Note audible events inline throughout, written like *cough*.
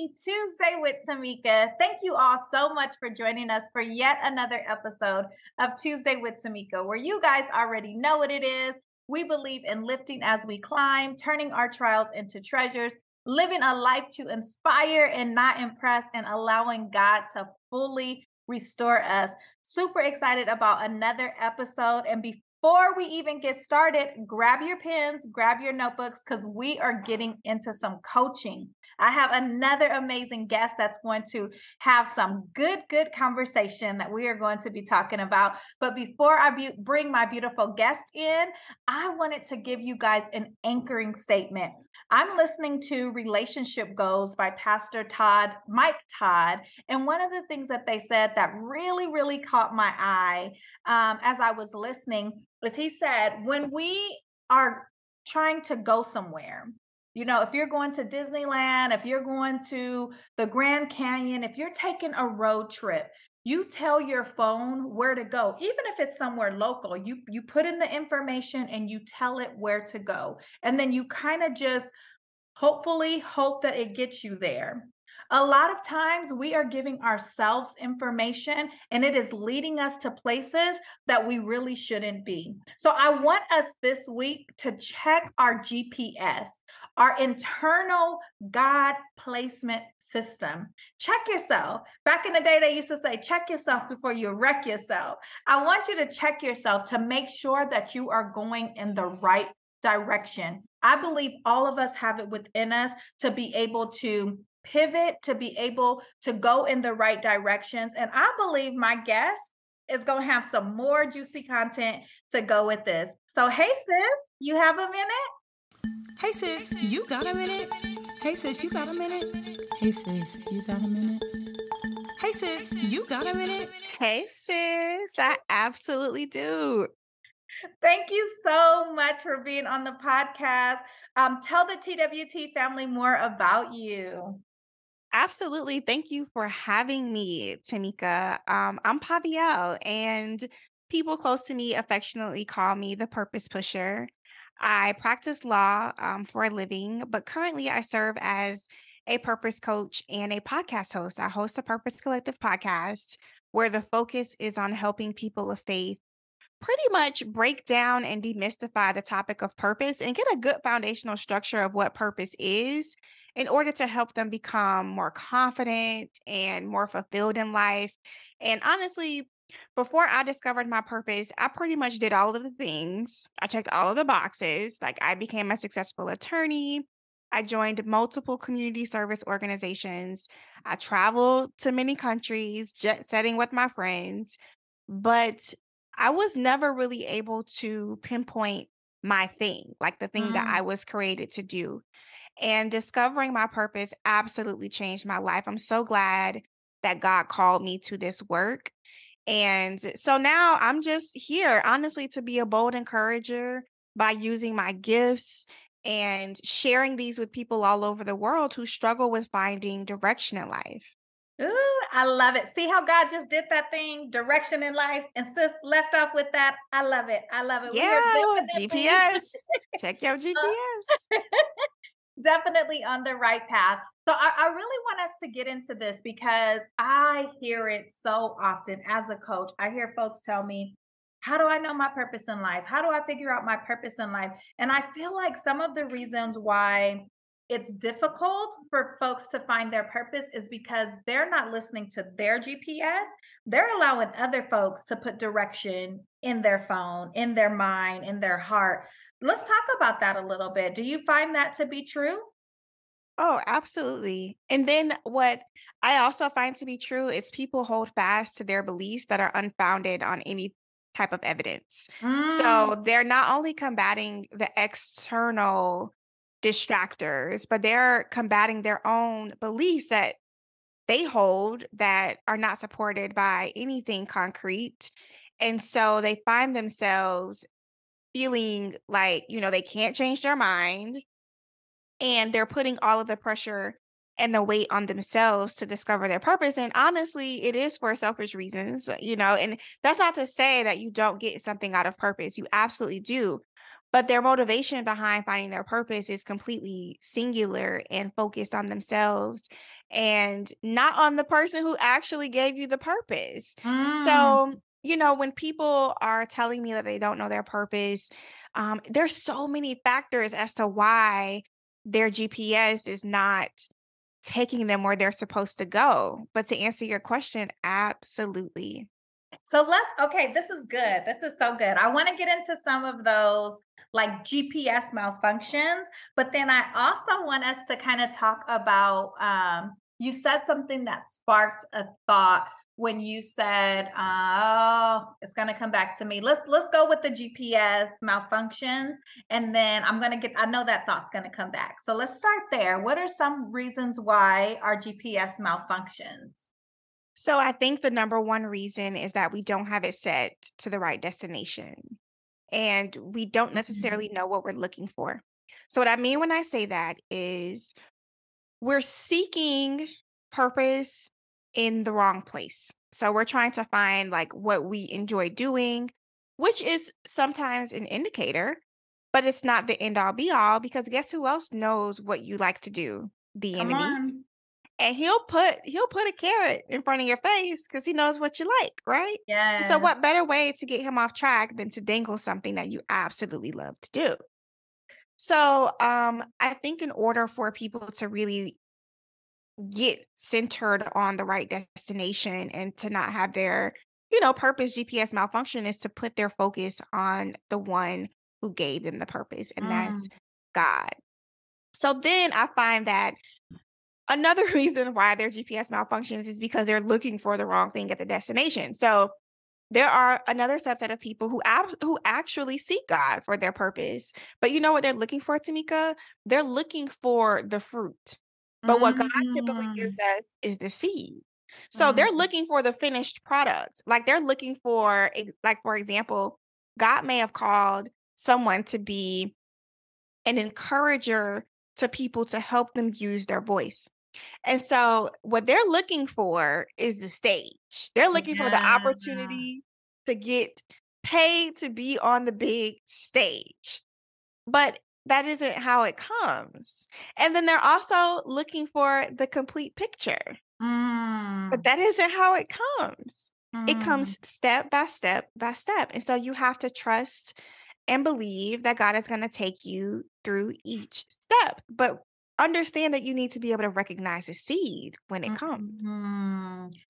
Happy Tuesday with Tamika. Thank you all so much for joining us for yet another episode of Tuesday with Tamika, where you guys already know what it is. We believe in lifting as we climb, turning our trials into treasures, living a life to inspire and not impress, and allowing God to fully restore us. Super excited about another episode. And before we even get started, grab your pens, grab your notebooks, because we are getting into some coaching. I have another amazing guest that's going to have some good, good conversation that we are going to be talking about. But before I be- bring my beautiful guest in, I wanted to give you guys an anchoring statement. I'm listening to Relationship Goals by Pastor Todd, Mike Todd. And one of the things that they said that really, really caught my eye um, as I was listening was he said, when we are trying to go somewhere, you know, if you're going to Disneyland, if you're going to the Grand Canyon, if you're taking a road trip, you tell your phone where to go even if it's somewhere local you you put in the information and you tell it where to go and then you kind of just hopefully hope that it gets you there a lot of times we are giving ourselves information and it is leading us to places that we really shouldn't be. So I want us this week to check our GPS, our internal God placement system. Check yourself. Back in the day, they used to say, check yourself before you wreck yourself. I want you to check yourself to make sure that you are going in the right direction. I believe all of us have it within us to be able to pivot to be able to go in the right directions. And I believe my guest is going to have some more juicy content to go with this. So, hey, sis, you have a minute? Hey, sis, you got a minute? Hey, sis, you got a minute? Hey, sis, you got a minute? Hey, sis, you got a minute? Hey, sis, I absolutely do. Thank you so much for being on the podcast. Um, tell the TWT family more about you. Absolutely. Thank you for having me, Tamika. Um, I'm Paviel, and people close to me affectionately call me the purpose pusher. I practice law um, for a living, but currently I serve as a purpose coach and a podcast host. I host a Purpose Collective podcast where the focus is on helping people of faith pretty much break down and demystify the topic of purpose and get a good foundational structure of what purpose is in order to help them become more confident and more fulfilled in life. And honestly, before I discovered my purpose, I pretty much did all of the things. I checked all of the boxes. Like I became a successful attorney. I joined multiple community service organizations. I traveled to many countries, jet setting with my friends, but I was never really able to pinpoint my thing, like the thing mm. that I was created to do. And discovering my purpose absolutely changed my life. I'm so glad that God called me to this work. And so now I'm just here, honestly, to be a bold encourager by using my gifts and sharing these with people all over the world who struggle with finding direction in life. Ooh, I love it. See how God just did that thing, direction in life, and sis left off with that. I love it. I love it. Yeah, GPS. Check your *laughs* uh, GPS. Definitely on the right path. So I, I, really want us to get into this because I hear it so often as a coach. I hear folks tell me, how do I know my purpose in life? How do I figure out my purpose in life? And I feel like some of the reasons why it's difficult for folks to find their purpose is because they're not listening to their GPS. They're allowing other folks to put direction in their phone, in their mind, in their heart. Let's talk about that a little bit. Do you find that to be true? Oh, absolutely. And then what I also find to be true is people hold fast to their beliefs that are unfounded on any type of evidence. Mm. So they're not only combating the external distractors, but they're combating their own beliefs that they hold that are not supported by anything concrete. And so they find themselves feeling like, you know, they can't change their mind and they're putting all of the pressure and the weight on themselves to discover their purpose. And honestly, it is for selfish reasons, you know, and that's not to say that you don't get something out of purpose. You absolutely do. But their motivation behind finding their purpose is completely singular and focused on themselves. and not on the person who actually gave you the purpose. Mm. So, you know, when people are telling me that they don't know their purpose, um, there's so many factors as to why their GPS is not taking them where they're supposed to go. But to answer your question, absolutely. So let's okay, this is good. This is so good. I want to get into some of those like GPS malfunctions, but then I also want us to kind of talk about um you said something that sparked a thought when you said, "Oh, it's going to come back to me." Let's let's go with the GPS malfunctions, and then I'm going to get. I know that thought's going to come back. So let's start there. What are some reasons why our GPS malfunctions? So I think the number one reason is that we don't have it set to the right destination, and we don't necessarily mm-hmm. know what we're looking for. So what I mean when I say that is we're seeking purpose in the wrong place. So we're trying to find like what we enjoy doing, which is sometimes an indicator, but it's not the end all be all because guess who else knows what you like to do? The Come enemy. on. And he'll put he'll put a carrot in front of your face because he knows what you like, right? And So what better way to get him off track than to dangle something that you absolutely love to do? So um I think in order for people to really get centered on the right destination and to not have their, you know, purpose GPS malfunction is to put their focus on the one who gave them the purpose, and that's Mm. God. So then I find that another *laughs* reason why their GPS malfunctions is because they're looking for the wrong thing at the destination. So there are another subset of people who ab- who actually seek God for their purpose. But you know what they're looking for, Tamika? They're looking for the fruit. But what God typically Mm. gives us is the seed. So they're Mm. looking for the finished product. Like they're looking for, like for example, God may have called someone to be an encourager to people to help them use their voice. And so what they're looking for is the stage. They're looking for the opportunity to get paid to be on the big stage. But that isn't how it comes. And then they're also looking for the complete picture. But Mm. that isn't how it comes. It Mm. comes step by step by step. And so you have to trust and believe that God is going to take you through each step. But understand that you need to be able to recognize the seed when it comes. Mhm.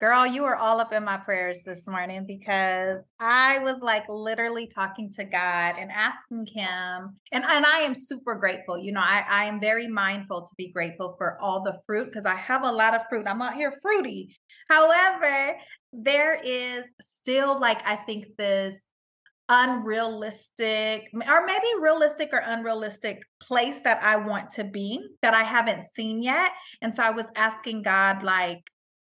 Girl, you were all up in my prayers this morning because I was like literally talking to God and asking him and and I am super grateful. You know, I I am very mindful to be grateful for all the fruit because I have a lot of fruit. I'm out here fruity. However, there is still like I think this unrealistic or maybe realistic or unrealistic place that I want to be that I haven't seen yet. And so I was asking God, like,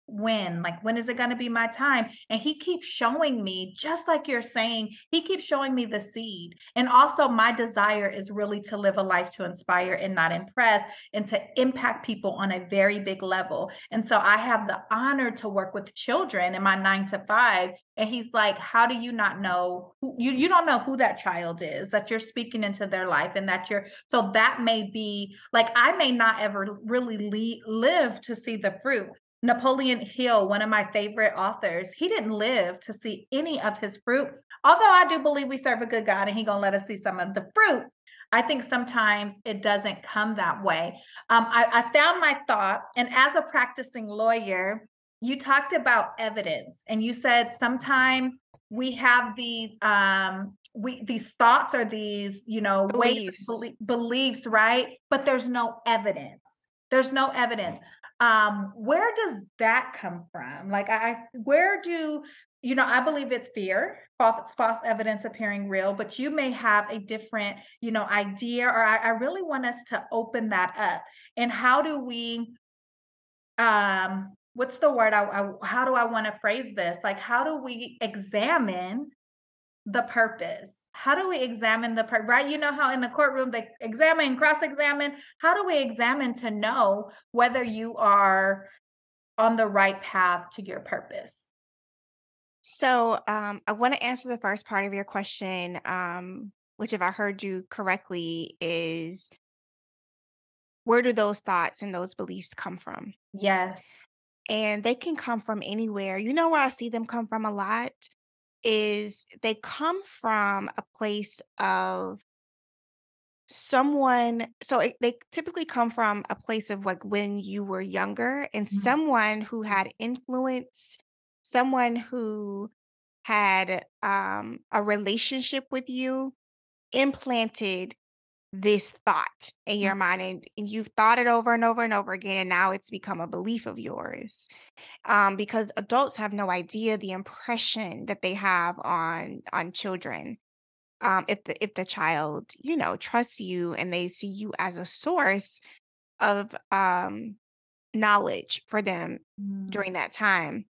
when? Like, when is it going to be my time? And He keeps showing me, just like you're saying, He keeps showing me the seed. And also, my desire is really to live a life to inspire and not impress and to impact people on a very big level. And so I have the honor to work with children in my nine to five. And he's like, How do you not know who you, you don't know who that child is that you're speaking into their life and that you're so that may be like I may not ever really le- live to see the fruit. Napoleon Hill, one of my favorite authors, he didn't live to see any of his fruit. Although I do believe we serve a good God and he going to let us see some of the fruit. I think sometimes it doesn't come that way. Um, I, I found my thought, and as a practicing lawyer, you talked about evidence and you said sometimes we have these um we these thoughts or these you know Beliefs. belie- beliefs right but there's no evidence there's no evidence um where does that come from? Like i where do you know i believe it's fear false, false evidence appearing real but you may have a different you know idea or I, I really want us to open that up. And how do we um what's the word I, I how do i want to phrase this? Like how do we examine the purpose how do we examine the pur- right you know how in the courtroom they examine cross examine how do we examine to know whether you are on the right path to your purpose So um, I want to answer the first part of your question, um, which, if I heard you correctly, is where do those thoughts and those beliefs come from? Yes. And they can come from anywhere. You know where I see them come from a lot is they come from a place of someone so it, they typically come from a place of like when you were younger and Mhm. someone who had influence someone who had um a relationship with you implanted this thought in your mind and, and you've thought it over and over and over again and now it's become a belief of yours um, because adults have no idea the impression that they have on on children um, if the if the child you know trusts you and they see you as a source of um, knowledge for them Mm. during that time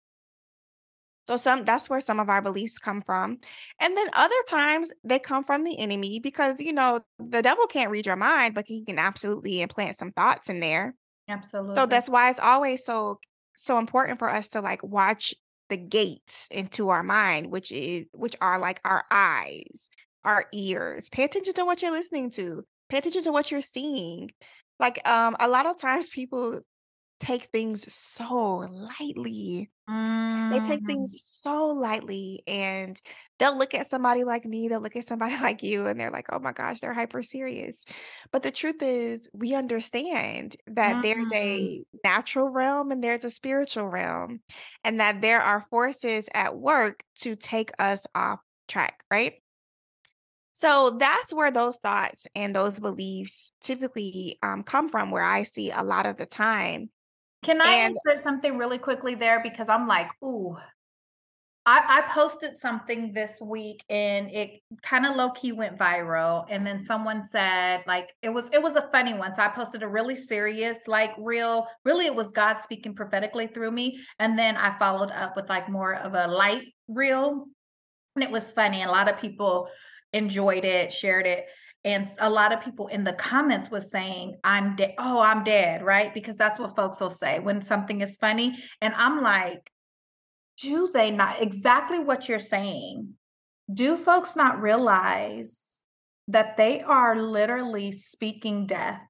so some that's where some of our beliefs come from. And then other times they come from the enemy because you know the devil can't read your mind, but he can absolutely implant some thoughts in there. Absolutely. So that's why it's always so so important for us to like watch the gates into our mind, which is which are like our eyes, our ears. Pay attention to what you're listening to. Pay attention to what you're seeing. Like um a lot of times people take things so lightly. They take Mhm. things so lightly and they'll look at somebody like me, they'll look at somebody *laughs* like you, and they're like, oh my gosh, they're hyper serious. But the truth is, we understand that there's Mhm. a natural realm and there's a spiritual realm, and that there are forces at work to take us off track, right? So that's where those thoughts and those beliefs typically um, come from, where I see a lot of the time. Can I And insert something really quickly there? Because I'm like, ooh, I, I posted something this week and it kind of low key went viral. And then someone said, like, it was it was a funny one. So I posted a really serious, like real, really it was God speaking prophetically through me. And then I followed up with like more of a light reel. And it was funny. And a lot of people enjoyed it, shared it. And a lot of people in the comments was saying, I'm dead. Oh, I'm dead, right? Because that's what folks will say when something is funny. And I'm like, do they not exactly what you're saying? Do folks not realize that they are literally speaking death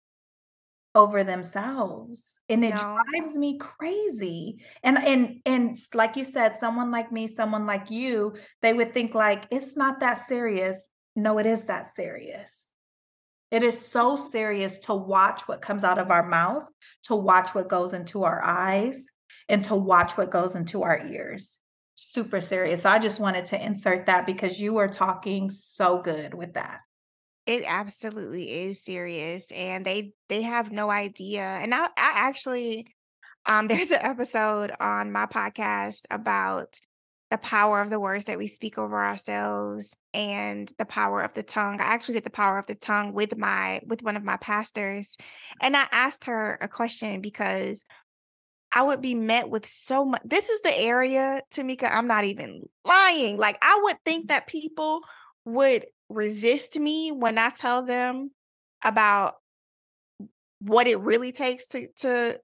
over themselves? And it no, drives me crazy. And and and like you said, someone like me, someone like you, they would think like it's not that serious. No, it is that serious. It is so serious to watch what comes out of our mouth, to watch what goes into our eyes, and to watch what goes into our ears. Super serious. So I just wanted to insert that because you were talking so good with that. it absolutely is serious, and they they have no idea. And I, I actually Um, *laughs* there's an episode on my podcast about the power of the words that we speak over ourselves and the power of the tongue. I actually did the power of the tongue with my with one of my pastors, and I asked her a question because I would be met with so much. This is the area, Tamika. I'm not even lying. Like I would think mm-hmm. that people would resist me when I tell them about what it really takes to to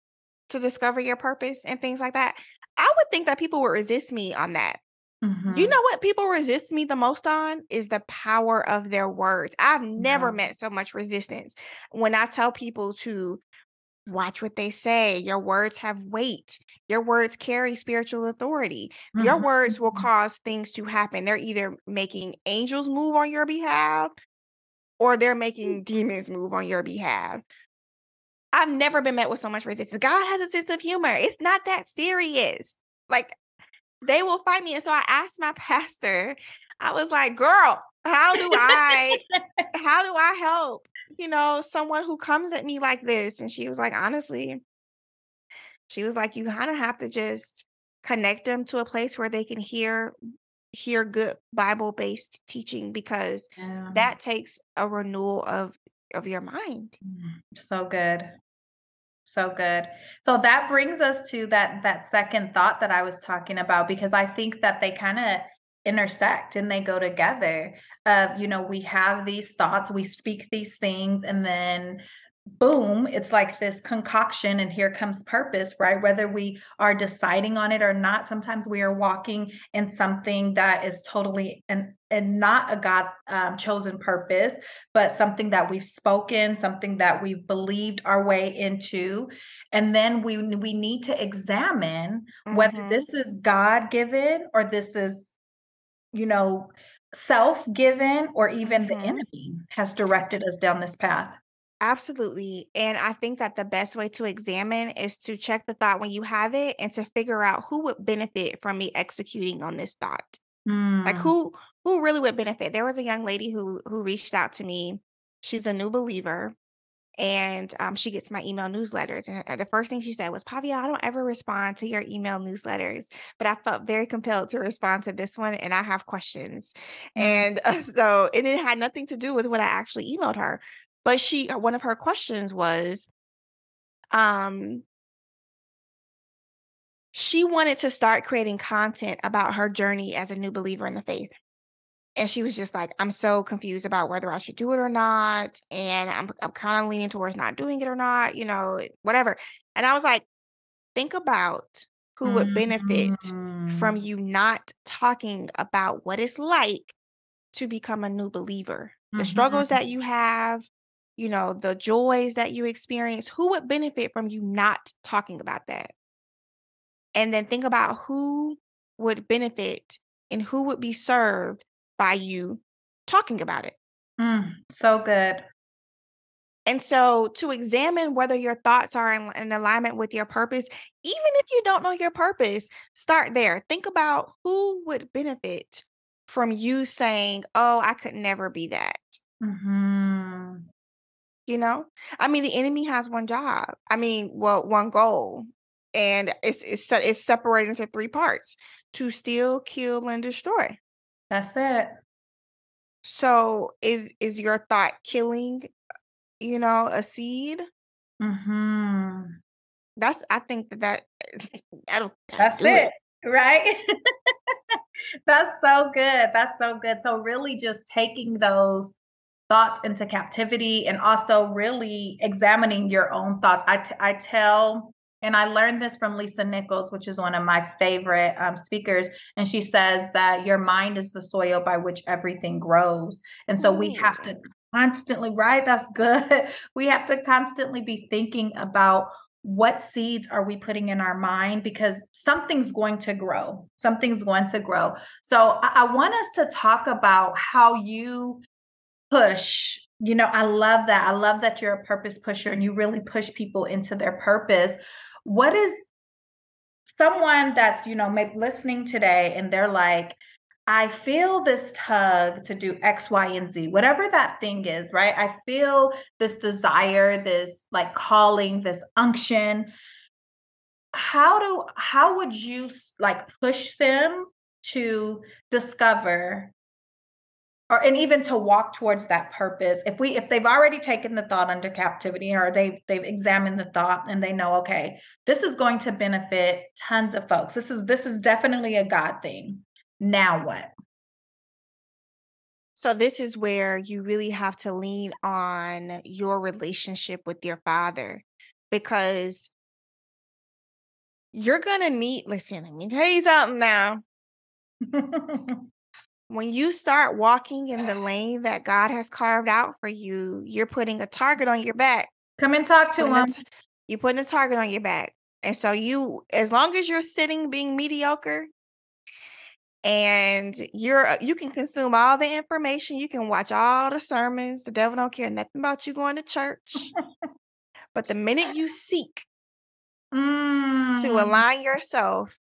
to discover your purpose and things like that. I would think that people would resist me on that. You Mhm. know what people resist me the most on is the power of their words. I've never Yeah. met so much resistance when I tell people to watch what they say. Your words have weight. Your words carry spiritual authority. Your Mhm. words will cause things to happen. They're either making angels move on your behalf or they're making demons move on your behalf. I've never been met with so much resistance. God has a sense of humor. It's not that serious. Like they will fight me. And so I asked my *laughs* pastor, I was like, girl, how do I *laughs* how do I help, you know, someone who comes at me like this? And she was like, honestly, she was like, you kind of have to just connect them to a place where they can hear hear good Bible-based teaching because Yeah. that takes a renewal of of your mind. Mm, So good. So good. So that brings us to that that second thought that I was talking about because I think that they kind of intersect and they go together. Uh, you know, we have these thoughts, we speak these things, and then boom, it's like this concoction, and here comes purpose, right? Whether we are deciding on it or not, sometimes we are walking in something that is totally and and not a God um, chosen purpose, but something that we've spoken, something that we've believed our way into, and then we we need to examine mm-hmm. whether this is God given or this is, you know, self given or even mm-hmm. the enemy has directed us down this path. Absolutely. And I think that the best way to examine is to check the thought when you have it and to figure out who would benefit from me executing on this thought. Mm. Like who who really would benefit. There was a young lady who who reached out to me. She's a new believer and um, she gets my email newsletters. And uh, the first thing she said was, Paviel, I don't ever respond to your email newsletters, but I felt very compelled to respond to this one, and I have questions. Mm-hmm. And uh, *laughs* so, and it had nothing to do with what I actually emailed her. But she, one of her questions was, um, she wanted to start creating content about her journey as a new believer in the faith. And she was just like, I'm so confused about whether I should do it or not. And I'm, I'm kind of leaning towards not doing it or not, you know, whatever. And I was like, think about who would benefit mm-hmm. from you not talking about what it's like to become a new believer, the mm-hmm. struggles that you have, you know, the joys that you experience. Who would benefit from you not talking about that? And then think about who would benefit and who would be served by you talking about it. Mm, so good. And so, to examine whether your thoughts are in, in, alignment with your purpose, even if you don't know your purpose, start there. Think about who would benefit from you saying, Oh, I could never be that. Mm-hmm. You know, I mean, the enemy has one job. I mean, well, one goal, and it's it's it's separated into three parts: to steal, kill, and destroy. That's it. So is is your thought killing, you know, a seed? Mm-hmm. That's I think that that *laughs* I don't That's it, it, right? *laughs* That's so good. That's so good. So really just taking those thoughts into captivity and also really examining your own thoughts. I, t- I tell and I learned this from Lisa Nichols, which is one of my favorite um, speakers. And she says that your mind is the soil by which everything grows. And so we have to constantly, right? That's good. *laughs* We have to constantly be thinking about what seeds are we putting in our mind because something's going to grow. Something's going to grow. So I, I want us to talk about how you push you know, I love that. I love that you're a purpose pusher and you really push people into their purpose what is someone that's you know maybe listening today and they're like I feel this tug to do X, Y, and Z, whatever that thing is, right? I feel this desire, this like calling, this unction. How do, how would you like push them to discover or and even to walk towards that purpose if we if they've already taken the thought under captivity or they've they've examined the thought and they know okay this is going to benefit tons of folks. This is this is definitely a god thing. Now what? So this is where you really have to lean on your relationship with your father because you're going to need listen let me tell you something now *laughs* when you start walking in the *sighs* lane that God has carved out for you, you're putting a target on your back. Come and talk to him. you're putting a target on your back. And so you as long as you're sitting being mediocre and you're uh, you can consume all the information, you can watch all the sermons. The devil don't care nothing about you going to church. *laughs* but the minute you seek mm. to align yourself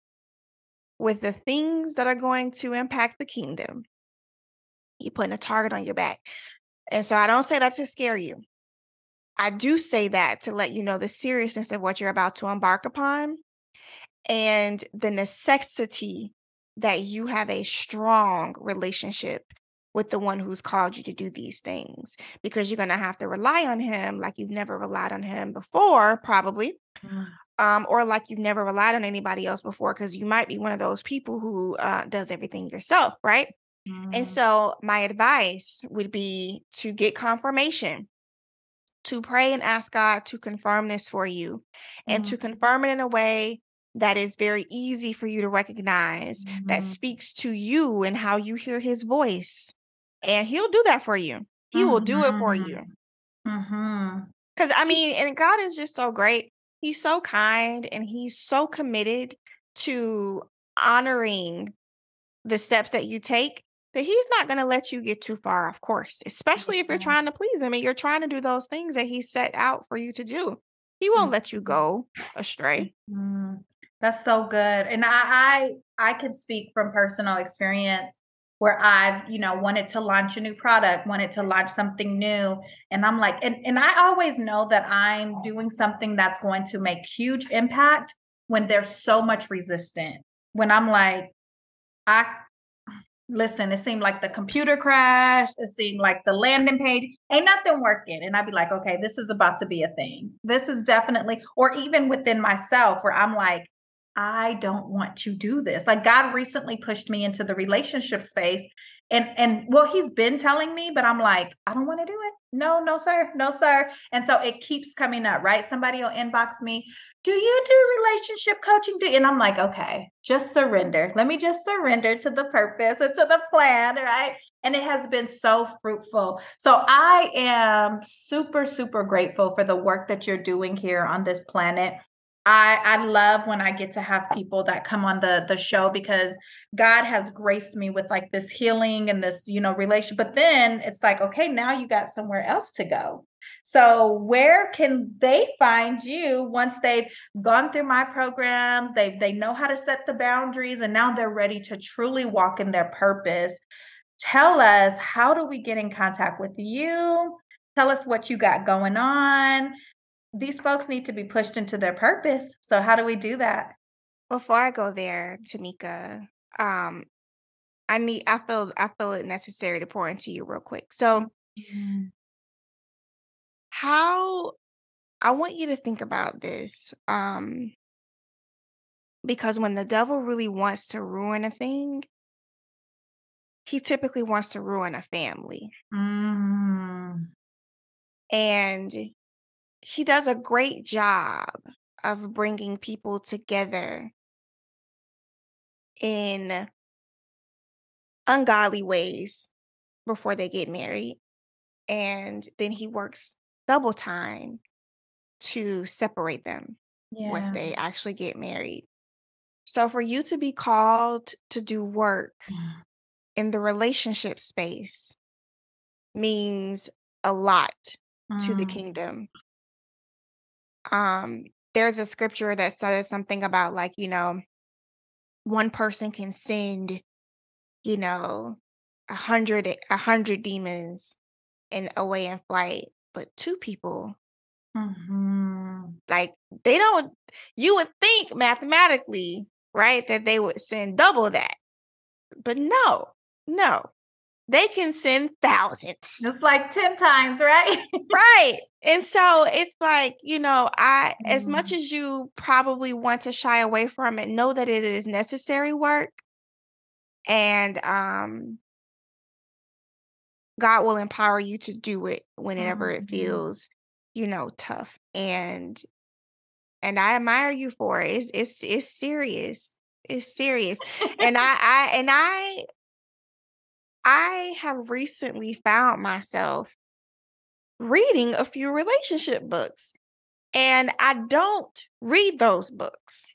with the things that are going to impact the kingdom. You're putting a target on your back. And so I don't say that to scare you. I do say that to let you know the seriousness of what you're about to embark upon and the necessity that you have a strong relationship with the one who's called you to do these things because you're going to have to rely on him like you've never relied on him before, probably. Mm um, or like you've never relied on anybody else before because you might be one of those people who uh, does everything yourself, right? Mm. And so my advice would be to get confirmation to pray and ask God to confirm this for you and Mhm. to confirm it in a way that is very easy for you to recognize, that Mhm. speaks to you and how you hear his voice. And he'll do that for you. He will do it for you. Mhm. Because I mean, and God is just so great. He's so kind and he's so committed to honoring the steps that you take that he's not going to let you get too far off course, especially if you're trying to please him and you're trying to do those things that he set out for you to do. He won't let you Mhm. go astray. Mm, that's so good. And I, I I can speak from personal experience where I've, you know, wanted to launch a new product, wanted to launch something new. And I'm like, and, and I always know that I'm doing something that's going to make huge impact when there's so much resistance. When I'm like, I listen, it seemed like the computer crashed. It seemed like the landing page ain't nothing working. And I'd be like, okay, this is about to be a thing. This is definitely, or even within myself, where I'm like, I don't want to do this. Like God recently pushed me into the relationship space. And and well, he's been telling me, but I'm like, I don't want to do it. No, no, sir, no, sir. And so it keeps coming up, right? Somebody will inbox me, do you do relationship coaching? Do and I'm like, okay, just surrender. Let me just surrender to the purpose and to the plan, right? And it has been so fruitful. So I am super, super grateful for the work that you're doing here on this planet. I, I love when I get to have people that come on the the show because God has graced me with like this healing and this, you know, relation. But then it's like, okay, now you got somewhere else to go. So where can they find you once they've gone through my programs, they they know how to set the boundaries and now they're ready to truly walk in their purpose. Tell us how do we get in contact with you? Tell us what you got going on. These folks need to be pushed into their purpose. So how do we do that? Before I go there, Tamika, um, I need I feel I feel it necessary to pour into you real quick. So how I want you to think about this. Um, because when the devil really wants to ruin a thing, he typically wants to ruin a family. Mm. And he does a great job of bringing people together in ungodly ways before they get married. And then he works double time to separate them once they actually get married. So for you to be called to do work in the relationship space means a lot to the Mm. kingdom. Um there's a scripture that says something about like, you know, one person can send, you know, a hundred a hundred demons in away in flight, but two people Mhm. like they don't you would think mathematically right that they would send double that but no no they can send thousands It's like 10 times, right? *laughs* right and so it's like you know i as much Mm. as you probably want to shy away from it know that it is necessary work and um god will empower you to do it whenever it Mhm. feels you know tough and and I admire you for it. It's it's it's serious. It's serious. And I *laughs* I and I I have recently found myself reading a few relationship books. And I don't read those books.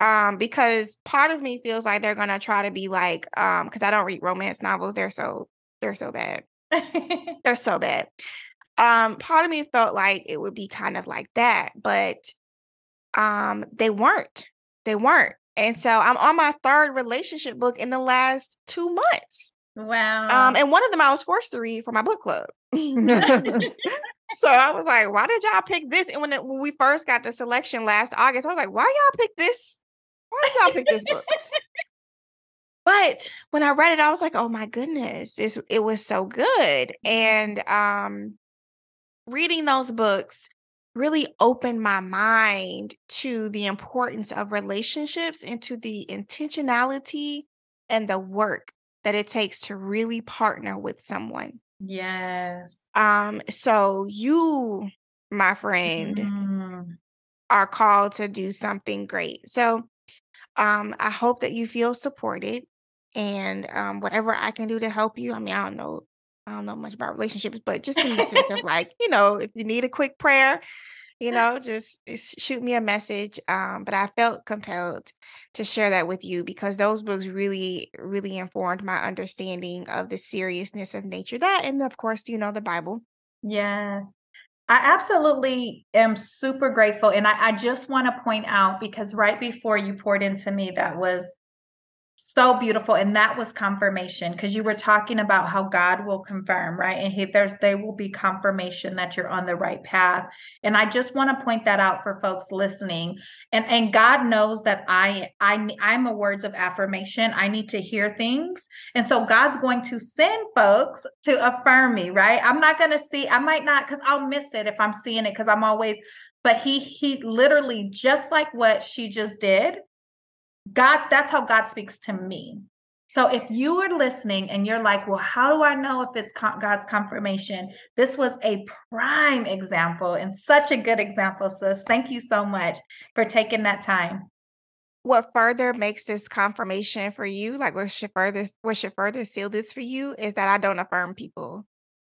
Um because part of me feels like they're going to try to be like um cuz I don't read romance novels. They're so they're so bad. *laughs* They're so bad. Um part of me felt like it would be kind of like that, but um they weren't they weren't and so i'm on my third relationship book in the last two months wow. um and one of them i was forced to read for my book club. *laughs* *laughs* So i was like why did y'all pick this? And when, it, when we first got the selection last august i was like why y'all pick this? Why did y'all pick this book? But when i read it i was like oh my goodness it's, it was so good. And um reading those books really opened my mind to the importance of relationships and to the intentionality and the work that it takes to really partner with someone. yes. Um so you my friend, mm. are called to do something great. So um, I hope that you feel supported and um, whatever I can do to help you. I mean, I don't know, I don't know much about relationships, but just in the sense of *laughs* like, you know, if you need a quick prayer, you know, just shoot me a message. Um, but I felt compelled to share that with you because those books really, really informed my understanding of the seriousness of nature. That, and of course, you know, the Bible. Yes. I absolutely am super grateful. And I, I just want to point out because right before you poured into me, that was so beautiful and that was confirmation because you were talking about how god will confirm right? And he, there's there will be confirmation that you're on the right path. And i just want to point that out for folks listening. And and god knows that i i i'm a words of affirmation. I need to hear things. And so god's going to send folks to affirm me right? I'm not going to see i might not because i'll miss it if i'm seeing it because i'm always but he he literally just like what she just did God's that's how God speaks to me. So if you were listening and you're like, well, how do I know if it's God's confirmation? This was a prime example and such a good example, sis. Thank you so much for taking that time. What further makes this confirmation for you, like what should further what should further seal this for you, is that I don't affirm people.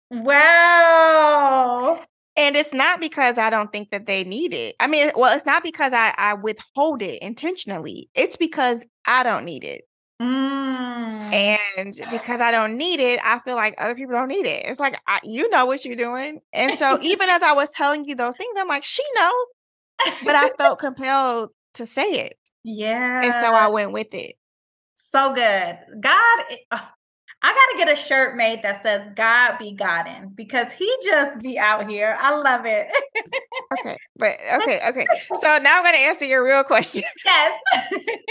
Wow. And it's not because I don't think that they need it. I mean, well, it's not because I, I withhold it intentionally. It's because I don't need it. Mm. And because I don't need it, I feel like other people don't need it. It's like, I, you know what you're doing. And so *laughs* even as I was telling you those things, I'm like, she know. But I felt compelled to say it. Yeah. And so I went with it. So good. God, I got to get a shirt made that says God be Godin because he just be out here. I love it. okay. But okay. *laughs* Okay. So now I'm going to answer your real question. *laughs* Yes.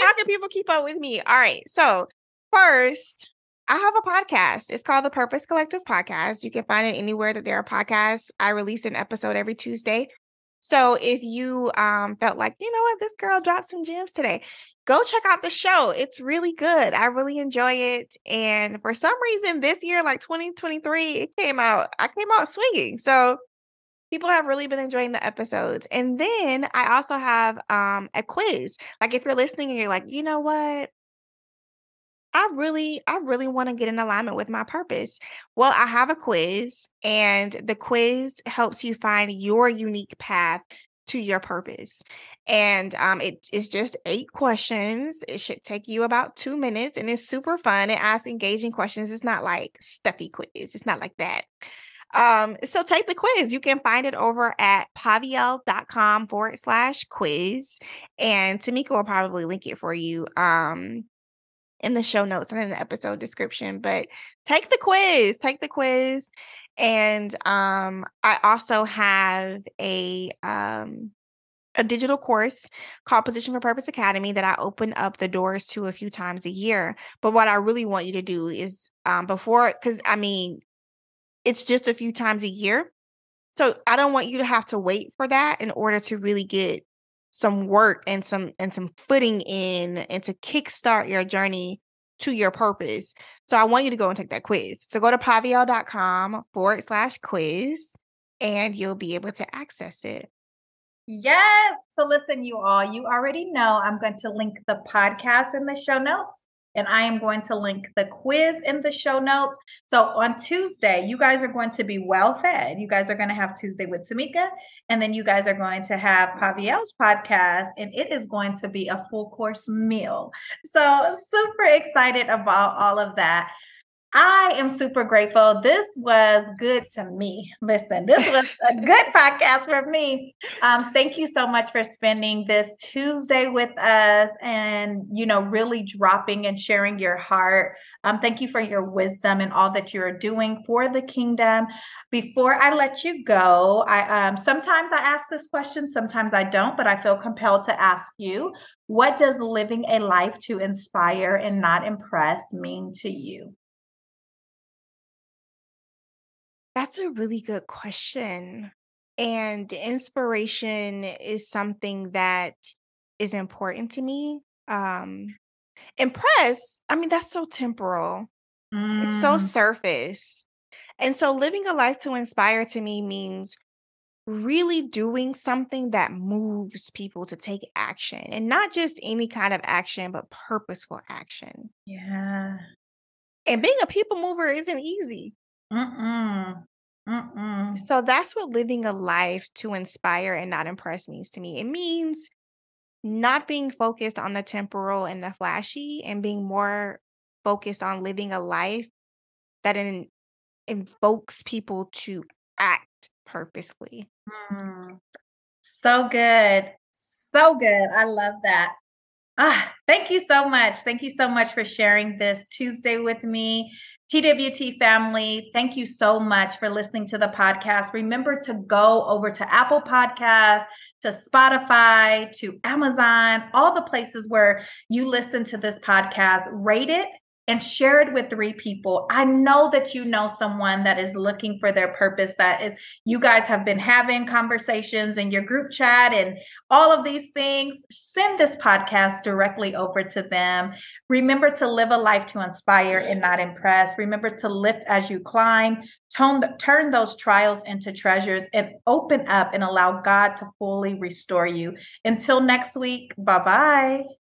How can people keep up with me? All right. So first, I have a podcast. It's called the Purpose Collective Podcast. You can find it anywhere that there are podcasts. I release an episode every Tuesday. So if you um, felt like, you know what, this girl dropped some gems today, go check out the show. It's really good. I really enjoy it. And for some reason, this year, like 2023, it came out, I came out swinging. So people have really been enjoying the episodes. And then I also have um, a quiz. Like if you're listening and you're like, you know what? I really, I really want to get in alignment with my purpose. Well, I have a quiz, and the quiz helps you find your unique path to your purpose. And um, it is just eight questions. It should take you about two minutes and it's super fun. It asks engaging questions. It's not like stuffy quiz, it's not like that. Um, so take the quiz. You can find it over at paviel.com forward slash quiz. And Tamika will probably link it for you um in the show notes and in the episode description. But take the quiz, take the quiz. And um I also have a um a digital course called Position for Purpose Academy that I open up the doors to a few times a year. But what I really want you to do is um, before, because I mean, it's just a few times a year. So I don't want you to have to wait for that in order to really get some work and some and some footing in and to kickstart your journey to your purpose. So I want you to go and take that quiz. So go to paviel.com forward slash quiz and you'll be able to access it. Yes. So listen, you all, you already know I'm going to link the podcast in the show notes. And I am going to link the quiz in the show notes. So on Tuesday, you guys are going to be well fed. You guys are going to have Tuesday with Tamika. And then you guys are going to have Paviel's podcast. And it is going to be a full course meal. So super excited about all of that. I am super grateful. This was good to me. Listen, this was a *laughs* good podcast for me. Um, thank you so much for spending this Tuesday with us and, you know, really dropping and sharing your heart. Um, thank you for your wisdom and all that you're doing for the kingdom. Before I let you go, I um, sometimes I ask this question, sometimes I don't, but I feel compelled to ask you what does living a life to inspire and not impress mean to you? That's a really good question. And inspiration is something that is important to me. Um, impress, I mean, that's so temporal, it's so mm. surface. And so living a life to inspire to me means really doing something that moves people to take action and not just any kind of action, but purposeful action. Yeah. And being a people mover isn't easy. Mm-mm. Mm-mm. So that's what living a life to inspire and not impress means to me. It means not being focused on the temporal and the flashy and being more focused on living a life that in, invokes people to act purposefully. Mm. So good. So good. I love that. Ah, thank you so much. Thank you so much for sharing this Tuesday with me. TWT family, thank you so much for listening to the podcast. Remember to go over to Apple Podcasts, to Spotify, to Amazon, all the places where you listen to this podcast. Rate it and share it with three people. I know that you know someone that is looking for their purpose that is you guys have been having conversations in your group chat and all of these things. Send this podcast directly over to them. Remember to live a life to inspire and not impress. Remember to lift as you climb. Tone, turn those trials into treasures and open up and allow God to fully restore you. Until next week, bye bye.